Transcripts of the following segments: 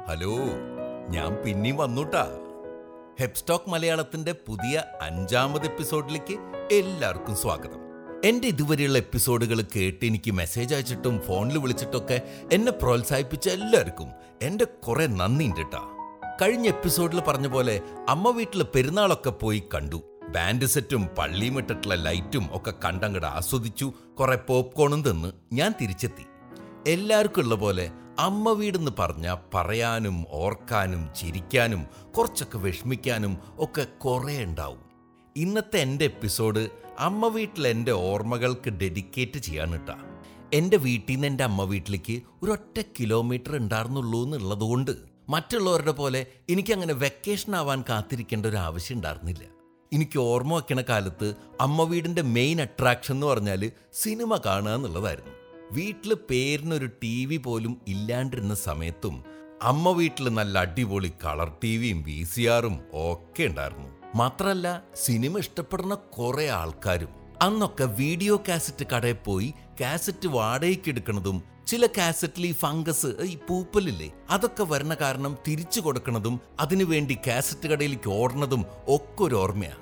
Hello ഞാൻ പിന്നെയും വന്നുട്ടാ. ഹെപ്സ്റ്റോക്ക് മലയാളത്തിന്റെ പുതിയ അഞ്ചാമത് എപ്പിസോഡിലേക്ക് എല്ലാവർക്കും സ്വാഗതം. എന്റെ ഇതുവരെയുള്ള എപ്പിസോഡുകൾ കേട്ട് എനിക്ക് മെസ്സേജ് അയച്ചിട്ടും ഫോണിൽ വിളിച്ചിട്ടൊക്കെ എന്നെ പ്രോത്സാഹിപ്പിച്ച എല്ലാവർക്കും എന്റെ കുറെ നന്ദി കേട്ടാ കഴിഞ്ഞ എപ്പിസോഡിൽ പറഞ്ഞ പോലെ അമ്മ വീട്ടിൽ പെരുന്നാളൊക്കെ പോയി കണ്ടു. ബാൻഡ് സെറ്റും പള്ളിയും ഇട്ടിട്ടുള്ള ലൈറ്റും ഒക്കെ കണ്ടങ്ങട് ആസ്വദിച്ചു കുറേ പോപ്കോണും തിന്ന് ഞാൻ തിരിച്ചെത്തി. എല്ലാവർക്കും ഉള്ള പോലെ അമ്മ വീടെന്ന് പറഞ്ഞാൽ പറയാനും ഓർക്കാനും ചിരിക്കാനും കുറച്ചൊക്കെ വിഷമിക്കാനും ഒക്കെ കുറേ ഉണ്ടാവും. ഇന്നത്തെ എന്റെ എപ്പിസോഡ് അമ്മ വീട്ടിൽ എന്റെ ഓർമ്മകൾക്ക് ഡെഡിക്കേറ്റ് ചെയ്യാൻ എന്റെ വീട്ടിൽ നിന്ന് എന്റെ അമ്മ വീട്ടിലേക്ക് ഒരൊറ്റ കിലോമീറ്റർ ഉണ്ടായിരുന്നുള്ളൂ എന്നുള്ളതുകൊണ്ട് മറ്റുള്ളവരുടെ പോലെ എനിക്കങ്ങനെ വെക്കേഷൻ ആവാൻ കാത്തിരിക്കേണ്ട ഒരു ആവശ്യം ഉണ്ടായിരുന്നില്ല. എനിക്ക് ഓർമ്മ വയ്ക്കണ കാലത്ത് അമ്മ വീടിന്റെ മെയിൻ അട്രാക്ഷൻ എന്ന് പറഞ്ഞാൽ സിനിമ കാണുക എന്നുള്ളതായിരുന്നു. വീട്ടിൽ പേരിനൊരു ടി വി പോലും ഇല്ലാണ്ടിരുന്ന സമയത്തും അമ്മ വീട്ടിൽ നല്ല അടിപൊളി കളർ ടി വിയും വി സി ആറും ഒക്കെ ഉണ്ടായിരുന്നു. മാത്രല്ല സിനിമ ഇഷ്ടപ്പെടുന്ന കുറെ ആൾക്കാരും അന്നൊക്കെ വീഡിയോ കാസറ്റ് കടയിൽ പോയി കാസറ്റ് വാടകയ്ക്ക് എടുക്കുന്നതും ചില കാസറ്റിൽ ഈ ഫംഗസ് ഈ പൂപ്പലില്ലേ അതൊക്കെ വരണ കാരണം തിരിച്ചു കൊടുക്കുന്നതും അതിനുവേണ്ടി കാസറ്റ് കടയിലേക്ക് ഓടുന്നതും ഒക്കെ ഒരു ഓർമ്മയാ.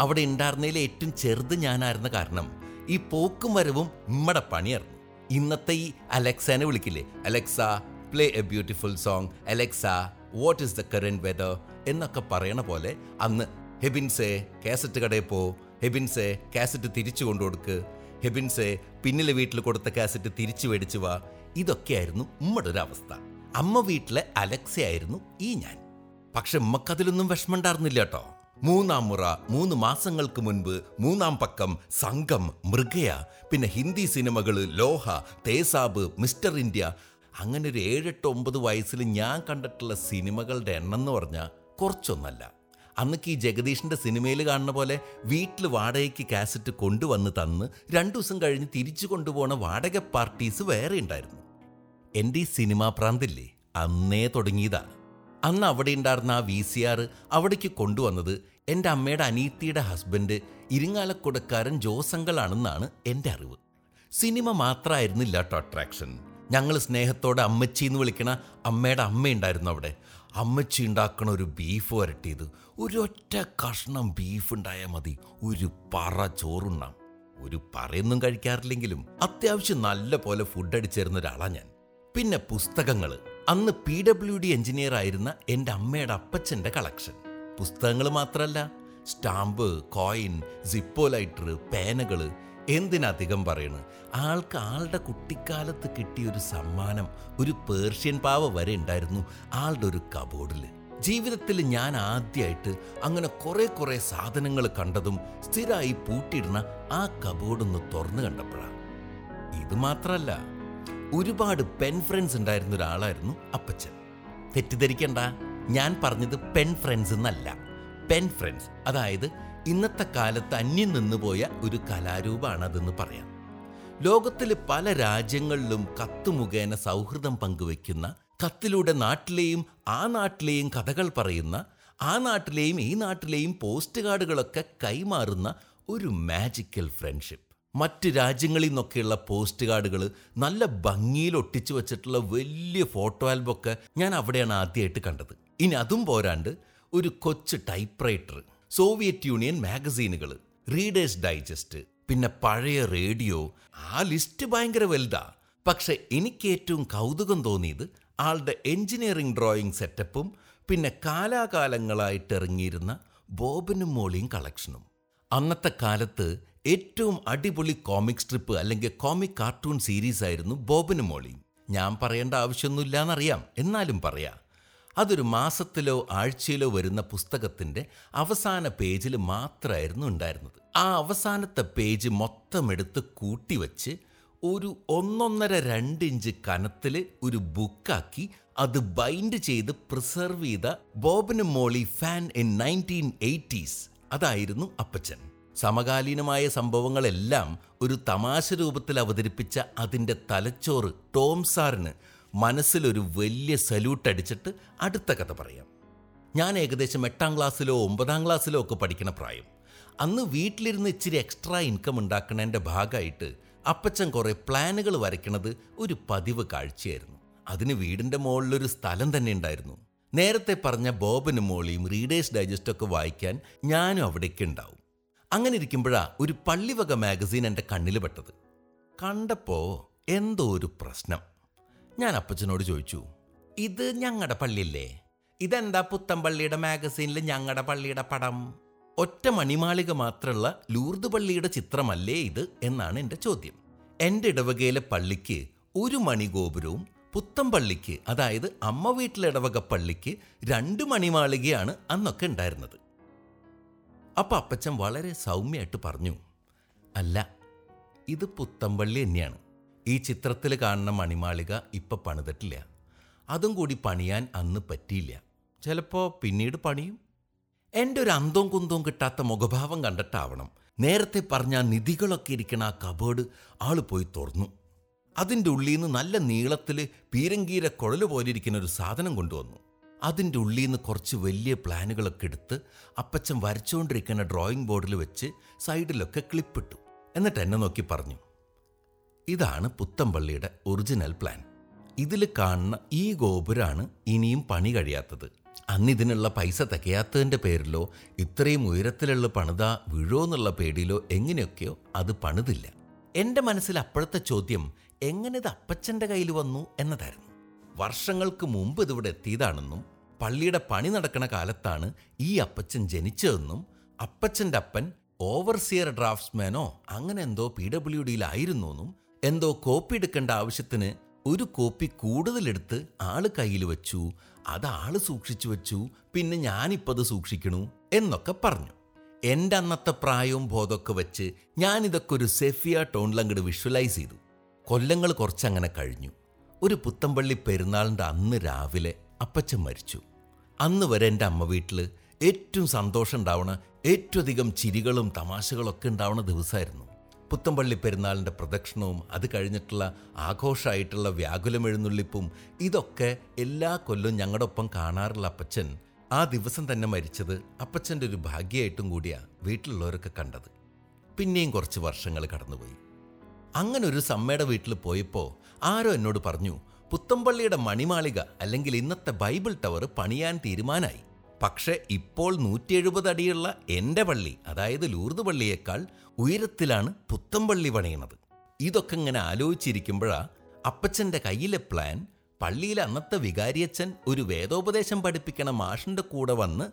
അവിടെ ഉണ്ടായിരുന്നതിൽ ഏറ്റവും ചെറുത് ഞാനായിരുന്ന കാരണം ഈ പോക്കും വരവും ഇമ്മടെ പണിയായിരുന്നു. ഇന്നത്തെ ഈ അലക്സാനെ വിളിക്കില്ലേ? Alexa play a beautiful song Alexa what is the current weather എന്നൊക്കെ പറയണ പോലെ അന്ന് ഹെബിൻസെ കാസറ്റ് കടയിൽ പോ. ഹെബിൻസെ കാസറ്റ് തിരിച്ചു കൊണ്ടുകൊടുക്ക്. ഹെബിൻസെ പിന്നിലെ വീട്ടിൽ കൊടുത്ത കാസറ്റ് തിരിച്ചു മേടിച്ചു വാ. ഇതൊക്കെയായിരുന്നു ഉമ്മയുടെ ഒരു അവസ്ഥ. അമ്മ വീട്ടിലെ അലക്സയായിരുന്നു ഈ ഞാൻ. പക്ഷെ ഉമ്മക്കതിലൊന്നും വിഷമമുണ്ടായിരുന്നില്ല കേട്ടോ. മൂന്നാം മുറ മൂന്ന് മാസങ്ങൾക്ക് മുൻപ് മൂന്നാം പക്കം സംഘം മൃഗയ. പിന്നെ ഹിന്ദി സിനിമകൾ ലോഹ തേസാബ് മിസ്റ്റർ ഇന്ത്യ. അങ്ങനെ ഒരു ഏഴെട്ട് ഒമ്പത് വയസ്സിൽ ഞാൻ കണ്ടിട്ടുള്ള സിനിമകളുടെ എണ്ണം എന്ന് പറഞ്ഞാൽ കുറച്ചൊന്നല്ല. അന്നൊക്കെ ഈ ജഗദീഷിന്റെ സിനിമയിൽ കാണുന്ന പോലെ വീട്ടിൽ വാടകയ്ക്ക് കാസറ്റ് കൊണ്ടുവന്ന് തന്ന് രണ്ടു ദിവസം കഴിഞ്ഞ് തിരിച്ചു കൊണ്ടുപോണ വാടക പാർട്ടീസ് വേറെ ഉണ്ടായിരുന്നു. എന്റെ ഈ സിനിമാ പ്രാന്തില്ലേ? അന്നേ തുടങ്ങിയതാ. അന്ന് അവിടെ ഉണ്ടായിരുന്ന ആ വി സി ആർ അവിടേക്ക് കൊണ്ടുവന്നത് എന്റെ അമ്മയുടെ അനീത്തിയുടെ ഹസ്ബൻഡ് ഇരിങ്ങാലക്കുടക്കാരൻ ജോസങ്കളാണെന്നാണ് എന്റെ അറിവ്. സിനിമ മാത്രമായിരുന്നില്ല കേട്ടോ അട്രാക്ഷൻ. ഞങ്ങൾ സ്നേഹത്തോടെ അമ്മച്ചി എന്ന് വിളിക്കണ അമ്മയുടെ അമ്മയുണ്ടായിരുന്നു അവിടെ. അമ്മച്ചി ഉണ്ടാക്കണ ഒരു ബീഫ് വരട്ടിയത്. ഒരൊറ്റ കഷ്ണം ബീഫ് ഉണ്ടായാൽ മതി. ഒരു പറ ചോറുണ്ണാം. ഒരു പറയൊന്നും കഴിക്കാറില്ലെങ്കിലും അത്യാവശ്യം നല്ല പോലെ ഫുഡ് അടിച്ചേരുന്ന ഒരാളാണ് ഞാൻ. പിന്നെ പുസ്തകങ്ങൾ അന്ന് പി ഡബ്ല്യു ഡി എഞ്ചിനീയർ ആയിരുന്ന എന്റെ അമ്മയുടെ അപ്പച്ചന്റെ കളക്ഷൻ. പുസ്തകങ്ങൾ മാത്രമല്ല സ്റ്റാമ്പ് കോയിൻ സിപ്പോ ലൈറ്റർ പേനകൾ എന്തിനധികം പറയണ്. ആൾക്ക് ആളുടെ കുട്ടിക്കാലത്ത് കിട്ടിയ ഒരു സമ്മാനം ഒരു പേർഷ്യൻ പാവ വരെ ഉണ്ടായിരുന്നു ആളുടെ ഒരു കബോർഡിൽ. ജീവിതത്തിൽ ഞാൻ ആദ്യമായിട്ട് അങ്ങനെ കുറേ കുറേ സാധനങ്ങൾ കണ്ടതും സ്ഥിരമായി പൂട്ടിയിടുന്ന ആ കബോർഡൊന്ന് തുറന്നു കണ്ടപ്പോഴാണ് ഇത് മാത്രല്ല ഒരുപാട് പെൻ ഫ്രണ്ട്സ് ഉണ്ടായിരുന്ന ഒരാളായിരുന്നു അപ്പച്ചൻ. തെറ്റിദ്ധരിക്കണ്ട. ഞാൻ പറഞ്ഞത് പെൻ ഫ്രണ്ട്സ് എന്നല്ല. പെൻ ഫ്രണ്ട്സ് അതായത് ഇന്നത്തെ കാലത്ത് അന്യം നിന്നുപോയ ഒരു കലാരൂപമാണ് അതെന്ന് പറയാം. ലോകത്തിലെ പല രാജ്യങ്ങളിലും കത്ത് മുഖേന സൗഹൃദം പങ്കുവെക്കുന്ന കത്തിലൂടെ നാട്ടിലെയും ആ നാട്ടിലെയും കഥകൾ പറയുന്ന ആ നാട്ടിലെയും ഈ നാട്ടിലെയും പോസ്റ്റ് കാർഡുകളൊക്കെ കൈമാറുന്ന ഒരു മാജിക്കൽ ഫ്രണ്ട്ഷിപ്പ് മറ്റ് രാജ്യങ്ങളിൽ നിന്നൊക്കെയുള്ള പോസ്റ്റ് കാർഡുകൾ നല്ല ഭംഗിയിൽ ഒട്ടിച്ചു വെച്ചിട്ടുള്ള വലിയ ഫോട്ടോ ആൽബം ഒക്കെ ഞാൻ അവിടെയാണ് ആദ്യമായിട്ട് കണ്ടത്. ഇനി അതും പോരാണ്ട് ഒരു കൊച്ച് ടൈപ്പ് റൈറ്റർ സോവിയറ്റ് യൂണിയൻ മാഗസീനുകൾ റീഡേഴ്സ് ഡൈജസ്റ്റ് പിന്നെ പഴയ റേഡിയോ ആ ലിസ്റ്റ് ഭയങ്കര വലുതാ. പക്ഷെ എനിക്ക് ഏറ്റവും കൗതുകം തോന്നിയത് ആളുടെ എഞ്ചിനീയറിംഗ് ഡ്രോയിങ് സെറ്റപ്പും പിന്നെ കാലാകാലങ്ങളായിട്ട് ഇറങ്ങിയിരുന്ന ബോബനും മോളിയും കളക്ഷനും. അന്നത്തെ കാലത്ത് ഏറ്റവും അടിപൊളി കോമിക് സ്ട്രിപ്പ് അല്ലെങ്കിൽ കോമിക് കാർട്ടൂൺ സീരീസ് ആയിരുന്നു ബോബനും മോളിയും ഞാൻ പറയേണ്ട ആവശ്യമൊന്നുമില്ല എന്നറിയാം എന്നാലും പറയാം. അതൊരു മാസത്തിലോ ആഴ്ചയിലോ വരുന്ന പുസ്തകത്തിന്റെ അവസാന പേജിൽ മാത്രമായിരുന്നു ഉണ്ടായിരുന്നത്. ആ അവസാനത്തെ പേജ് മൊത്തം എടുത്ത് കൂട്ടിവെച്ച് ഒരു ഒന്നൊന്നര രണ്ട് ഇഞ്ച് കനത്തിൽ ഒരു ബുക്കാക്കി അത് ബൈൻഡ് ചെയ്ത് പ്രിസർവ് ചെയ്ത ബോബനും Molly fan in nineteen eighties. അതായിരുന്നു അപ്പച്ചൻ. സമകാലീനമായ സംഭവങ്ങളെല്ലാം ഒരു തമാശ രൂപത്തിൽ അവതരിപ്പിച്ച അതിന്റെ തലച്ചോറ് ടോം സാറിന് മനസ്സിലൊരു വലിയ സല്യൂട്ട് അടിച്ചിട്ട് അടുത്ത കഥ പറയാം. ഞാൻ ഏകദേശം എട്ടാം ക്ലാസ്സിലോ ഒമ്പതാം ക്ലാസ്സിലോ ഒക്കെ പഠിക്കണ പ്രായം. അന്ന് വീട്ടിലിരുന്ന് ഇച്ചിരി എക്സ്ട്രാ ഇൻകം ഉണ്ടാക്കുന്നതിന്റെ ഭാഗമായിട്ട് അപ്പച്ചൻ കുറേ പ്ലാനുകൾ വരയ്ക്കണത് ഒരു പതിവ് കാഴ്ചയായിരുന്നു. അതിന് വീടിന്റെ മുകളിലൊരു സ്ഥലം തന്നെ ഉണ്ടായിരുന്നു. നേരത്തെ പറഞ്ഞ ബോബനും മോളിയും റീഡേഴ്സ് ഡൈജസ്റ്റ് ഒക്കെ വായിക്കാൻ ഞാനും അവിടേക്ക് ഉണ്ടാവും. അങ്ങനെ ഇരിക്കുമ്പോഴാ ഒരു പള്ളിവക മാഗസീൻ എന്റെ കണ്ണിൽ പെട്ടത്. കണ്ടപ്പോ എന്തോ ഒരു പ്രശ്നം. ഞാൻ അപ്പച്ചനോട് ചോദിച്ചു ഇത് ഞങ്ങളുടെ പള്ളിയല്ലേ? ഇതെന്താ പുത്തമ്പള്ളിയുടെ മാഗസീനിൽ ഞങ്ങളുടെ പള്ളിയുടെ പടം? ഒറ്റ മണിമാളിക മാത്രമുള്ള ലൂർദ് പള്ളിയുടെ ചിത്രമല്ലേ ഇത്? എന്നാണ് എന്റെ ചോദ്യം. എന്റെ ഇടവകയിലെ പള്ളിക്ക് ഒരു മണിഗോപുരവും പുത്തമ്പള്ളിക്ക് അതായത് അമ്മ വീട്ടിലിടവക പള്ളിക്ക് രണ്ട് മണിമാളികയാണ് അന്നൊക്കെ ഉണ്ടായിരുന്നത്. അപ്പൊ അപ്പച്ചൻ വളരെ സൗമ്യമായിട്ട് പറഞ്ഞു അല്ല ഇത് പുത്തമ്പള്ളി തന്നെയാണ്. ഈ ചിത്രത്തിൽ കാണുന്ന മണിമാളിക ഇപ്പൊ പണിതിട്ടില്ല. അതും കൂടി പണിയാൻ അന്ന് പറ്റിയില്ല. ചിലപ്പോ പിന്നീട് പണിയും. എന്റെ ഒരു അന്തവും കുന്തവും കിട്ടാത്ത മുഖഭാവം കണ്ടിട്ടാവണം. നേരത്തെ പറഞ്ഞ നിധികളൊക്കെ ഇരിക്കണ ആ കബേർഡ് ആൾ പോയി തുറന്നു. അതിന്റെ ഉള്ളിൽ നിന്ന് നല്ല നീളത്തിൽ പീരങ്കീര കുഴൽ പോലെ ഇരിക്കുന്ന ഒരു സാധനം കൊണ്ടുവന്നു. അതിന്റെ ഉള്ളിൽ നിന്ന് കുറച്ച് വലിയ പ്ലാനുകളൊക്കെ എടുത്ത് അപ്പച്ചൻ വരച്ചുകൊണ്ടിരിക്കുന്ന ഡ്രോയിങ് ബോർഡിൽ വെച്ച് സൈഡിലൊക്കെ ക്ലിപ്പിട്ടു. എന്നിട്ട് എന്നെ നോക്കി പറഞ്ഞു ഇതാണ് പുത്തമ്പള്ളിയുടെ ഒറിജിനൽ പ്ലാൻ. ഇതിൽ കാണുന്ന ഈ ഗോപുരാണ് ഇനിയും പണി കഴിയാത്തത്. അന്ന് ഇതിനുള്ള പൈസ തികയാത്തതിന്റെ പേരിലോ ഇത്രയും ഉയരത്തിലുള്ള പണിത വീഴോ എന്നുള്ള പേടിയിലോ എങ്ങനെയൊക്കെയോ അത് പണിതില്ല. എന്റെ മനസ്സിൽ അപ്പോഴത്തെ ചോദ്യം എങ്ങനെ ഇത് അപ്പച്ചന്റെ കയ്യിൽ വന്നു? എന്നതായിരുന്നു. വർഷങ്ങൾക്ക് മുമ്പ് ഇതിവിടെ എത്തിയതാണെന്നും പള്ളിയുടെ പണി നടക്കുന്ന കാലത്താണ് ഈ അപ്പച്ചൻ ജനിച്ചതെന്നും അപ്പച്ചന്റെ അപ്പൻ ഓവർസിയർ ഡ്രാഫ്റ്റ്സ്മാനോ അങ്ങനെ എന്തോ പി ഡബ്ല്യു ഡിയിലായിരുന്നുവെന്നും എന്തോ കോപ്പി എടുക്കേണ്ട ആവശ്യത്തിന് ഒരു കോപ്പി കൂടുതലെടുത്ത് ആൾ കയ്യിൽ വെച്ചു അത് ആൾ സൂക്ഷിച്ചു വെച്ചു പിന്നെ ഞാനിപ്പത് സൂക്ഷിക്കണു എന്നൊക്കെ പറഞ്ഞു. എന്റെ അന്നത്തെ പ്രായവും ബോധമൊക്കെ വെച്ച് ഞാനിതൊക്കെ ഒരു സെഫിയ ടോണിലങ്ങട് വിഷ്വലൈസ് ചെയ്തു. കൊല്ലങ്ങൾ കുറച്ചങ്ങനെ കഴിഞ്ഞു. ഒരു പുത്തമ്പള്ളി പെരുന്നാളിന്റെ അന്ന് രാവിലെ അപ്പച്ചൻ മരിച്ചു. അന്ന് വരെ എന്റെ അമ്മ വീട്ടിൽ ഏറ്റവും സന്തോഷം ഉണ്ടാവണ ഏറ്റവും അധികം ചിരികളും തമാശകളൊക്കെ ഉണ്ടാവുന്ന ദിവസമായിരുന്നു. പുത്തമ്പള്ളി പെരുന്നാളിന്റെ പ്രദക്ഷിണവും അത് കഴിഞ്ഞിട്ടുള്ള ആഘോഷമായിട്ടുള്ള വ്യാകുലമെഴുന്നള്ളിപ്പും ഇതൊക്കെ എല്ലാ കൊല്ലവും ഞങ്ങളുടെ ഒപ്പം കാണാറുള്ള അപ്പച്ചൻ ആ ദിവസം തന്നെ മരിച്ചത് അപ്പച്ചന്റെ ഒരു ഭാഗ്യമായിട്ടും കൂടിയാ വീട്ടിലുള്ളവരൊക്കെ കണ്ടത്. പിന്നെയും കുറച്ച് വർഷങ്ങൾ കടന്നുപോയി. അങ്ങനെ ഒരു സമ്മയുടെ വീട്ടിൽ പോയപ്പോൾ ആരോ എന്നോട് പറഞ്ഞു പുത്തമ്പള്ളിയുടെ മണിമാളിക അല്ലെങ്കിൽ ഇന്നത്തെ ബൈബിൾ ടവർ പണിയാൻ തീരുമാനായി. പക്ഷേ ഇപ്പോൾ നൂറ്റി എഴുപത് അടിയുള്ള എന്റെ പള്ളി അതായത് ലൂർദ് പള്ളിയേക്കാൾ ഉയരത്തിലാണ് പുത്തമ്പള്ളി പണിയണത്. ഇതൊക്കെ ഇങ്ങനെ ആലോചിച്ചിരിക്കുമ്പോഴാ അപ്പച്ചന്റെ കയ്യിലെ പ്ലാൻ പള്ളിയിലെ അന്നത്തെ വികാരിയച്ഛൻ ഒരു വേദോപദേശം പഠിപ്പിക്കണ മാഷിന്റെ കൂടെ വന്ന്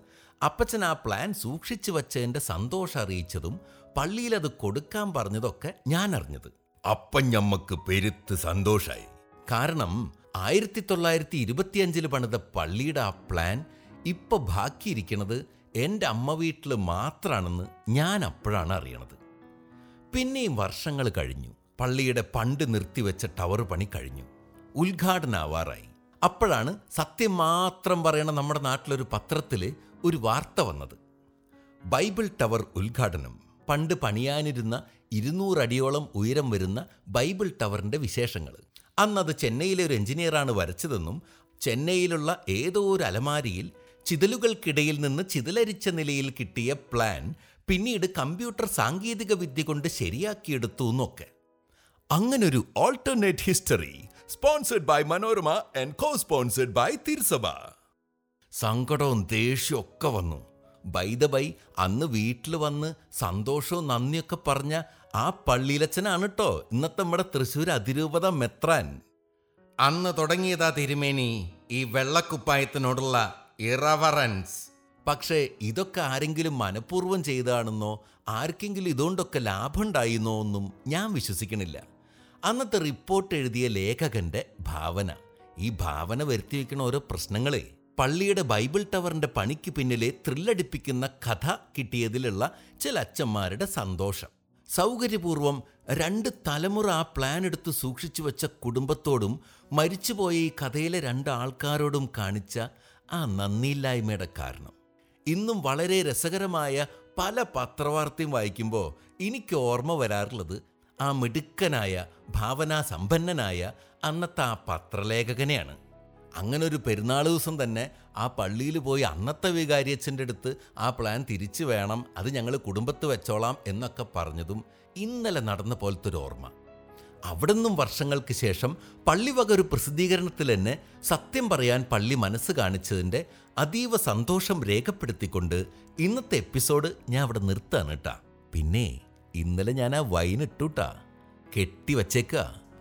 അപ്പച്ചൻ ആ പ്ലാൻ സൂക്ഷിച്ചു വച്ചതിന്റെ സന്തോഷം അറിയിച്ചതും പള്ളിയിൽ അത് കൊടുക്കാൻ പറഞ്ഞതൊക്കെ ഞാൻ അറിഞ്ഞത്. അപ്പം ഞമ്മക്ക് പെരുത്ത് സന്തോഷായി. കാരണം ആയിരത്തി തൊള്ളായിരത്തി ഇരുപത്തിയഞ്ചിൽ പണിത പള്ളിയുടെ ആ പ്ലാൻ ഇപ്പൊ ബാക്കിയിരിക്കുന്നത് എന്റെ അമ്മ വീട്ടിൽ മാത്രമാണെന്ന് ഞാൻ അപ്പോഴാണ് അറിയണത്. പിന്നെയും വർഷങ്ങൾ കഴിഞ്ഞു. പള്ളിയുടെ പണ്ട് നിർത്തിവെച്ച ടവർ പണി കഴിഞ്ഞു. ഉദ്ഘാടനാവാറായി. അപ്പോഴാണ് സത്യം മാത്രം പറയണ നമ്മുടെ നാട്ടിലൊരു പത്രത്തിൽ ഒരു വാർത്ത വന്നത്. ബൈബിൾ ടവർ ഉദ്ഘാടനം. പണ്ട് പണിയാനിരുന്ന ഇരുന്നൂറടിയോളം ഉയരം വരുന്ന ബൈബിൾ ടവറിന്റെ വിശേഷങ്ങൾ അന്നത് ചെന്നൈയിലെ ഒരു എഞ്ചിനീയറാണ് വരച്ചതെന്നും ചെന്നൈയിലുള്ള ഏതോ ഒരു അലമാരിയിൽ ചിതലുകൾക്കിടയിൽ നിന്ന് ചിതലരിച്ച നിലയിൽ കിട്ടിയ പ്ലാൻ പിന്നീട് കമ്പ്യൂട്ടർ സാങ്കേതിക വിദ്യ കൊണ്ട് ശരിയാക്കിയെടുത്തു എന്നൊക്കെ. അങ്ങനൊരു alternate history sponsored by Manorama and co sponsored by തിരുസഭ സങ്കടവും ദേഷ്യവും ഒക്കെ വന്നു. ബൈ ബൈ അന്ന് വീട്ടിൽ വന്ന് സന്തോഷവും നന്ദിയൊക്കെ പറഞ്ഞ ആ പള്ളിയിലച്ചനാണ് കേട്ടോ ഇന്നത്തെ നമ്മുടെ തൃശ്ശൂർ അതിരൂപത മെത്രാൻ. അന്ന് തുടങ്ങിയതാ തിരുമേനി ഈ വെള്ളക്കുപ്പായത്തിനോടുള്ള ഇറവറൻസ് പക്ഷേ ഇതൊക്കെ ആരെങ്കിലും മനഃപൂർവം ചെയ്താണെന്നോ ആർക്കെങ്കിലും ഇതുകൊണ്ടൊക്കെ ലാഭമുണ്ടായിരുന്നോ ഒന്നും ഞാൻ വിശ്വസിക്കണില്ല. അന്നത്തെ റിപ്പോർട്ട് എഴുതിയ ലേഖകന്റെ ഭാവന. ഈ ഭാവന വരുത്തി വയ്ക്കുന്ന ഓരോ പ്രശ്നങ്ങളെ പള്ളിയുടെ ബൈബിൾ ടവറിന്റെ പണിക്ക് പിന്നിലെ ത്രില്ലടിപ്പിക്കുന്ന കഥ കിട്ടിയതിലുള്ള ചില അച്ഛന്മാരുടെ സന്തോഷം. സൗകര്യപൂർവം രണ്ട് തലമുറ ആ പ്ലാൻ എടുത്ത് സൂക്ഷിച്ചു വെച്ച കുടുംബത്തോടും മരിച്ചുപോയ ഈ കഥയിലെ രണ്ട് ആൾക്കാരോടും കാണിച്ച ആ നന്ദിയില്ലായ്മയുടെ കാരണം. ഇന്നും വളരെ രസകരമായ പല പത്രവാർത്തയും വായിക്കുമ്പോൾ എനിക്ക് ഓർമ്മ വരാറുള്ളത് ആ മിടുക്കനായ ഭാവനാസമ്പന്നനായ അന്നത്തെ ആ പത്രലേഖകനെയാണ്. അങ്ങനെ ഒരു പെരുന്നാൾ ദിവസം തന്നെ ആ പള്ളിയിൽ പോയി അന്നത്തെ വികാരിയച്ഛന്റെ അടുത്ത് ആ പ്ലാൻ തിരിച്ചു വേണം അത് ഞങ്ങൾ കുടുംബത്ത് വെച്ചോളാം എന്നൊക്കെ പറഞ്ഞതും ഇന്നലെ നടന്ന പോലത്തെ ഒരു ഓർമ്മ അവിടെ നിന്നും വർഷങ്ങൾക്ക് ശേഷം പള്ളിവക ഒരു പ്രസിദ്ധീകരണത്തിൽ തന്നെ സത്യം പറയാൻ പള്ളി മനസ്സ് കാണിച്ചതിന്റെ അതീവ സന്തോഷം രേഖപ്പെടുത്തിക്കൊണ്ട് ഇന്നത്തെ എപ്പിസോഡ് ഞാൻ അവിടെ നിർത്താണ് കേട്ടാ. പിന്നെ ഇന്നലെ ഞാൻ ആ വൈൻ ഇട്ടുട്ടാ. കെട്ടി വച്ചേക്ക.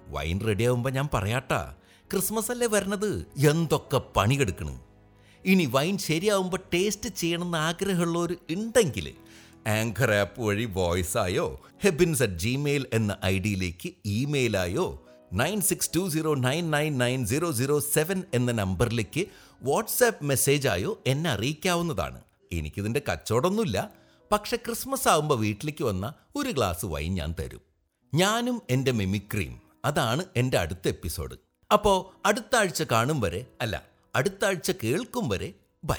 വൈൻ റെഡി ആവുമ്പോൾ ഞാൻ പറയാട്ടാ. ക്രിസ്മസ് അല്ലേ വരണത്? എന്തൊക്കെ പണികെടുക്കണ് ഇനി വൈൻ ശരിയാവുമ്പോൾ ടേസ്റ്റ് ചെയ്യണമെന്ന് ആഗ്രഹമുള്ളവർ ഉണ്ടെങ്കിൽ ആങ്കർ ആപ്പ് വഴി വോയിസ് ആയോ ഹെബിൻസ് അറ്റ് ജിമെയിൽ എന്ന ഐ ഡിയിലേക്ക് ഇമെയിലായോ nine six two zero nine nine nine zero zero seven എന്ന നമ്പറിലേക്ക് വാട്സാപ്പ് മെസ്സേജ് ആയോ എന്നെ അറിയിക്കാവുന്നതാണ്. എനിക്കിതിന്റെ കച്ചവടമൊന്നുമില്ല. പക്ഷെ ക്രിസ്മസ് ആകുമ്പോൾ വീട്ടിലേക്ക് വന്ന ഒരു ഗ്ലാസ് വൈൻ ഞാൻ തരും. ഞാനും എന്റെ മെമിക്രിയും. അതാണ് എന്റെ അടുത്ത എപ്പിസോഡ്. അപ്പോൾ അടുത്ത ആഴ്ച കാണും വരെ അല്ല അടുത്ത ആഴ്ച കേൾക്കും വരെ ബൈ.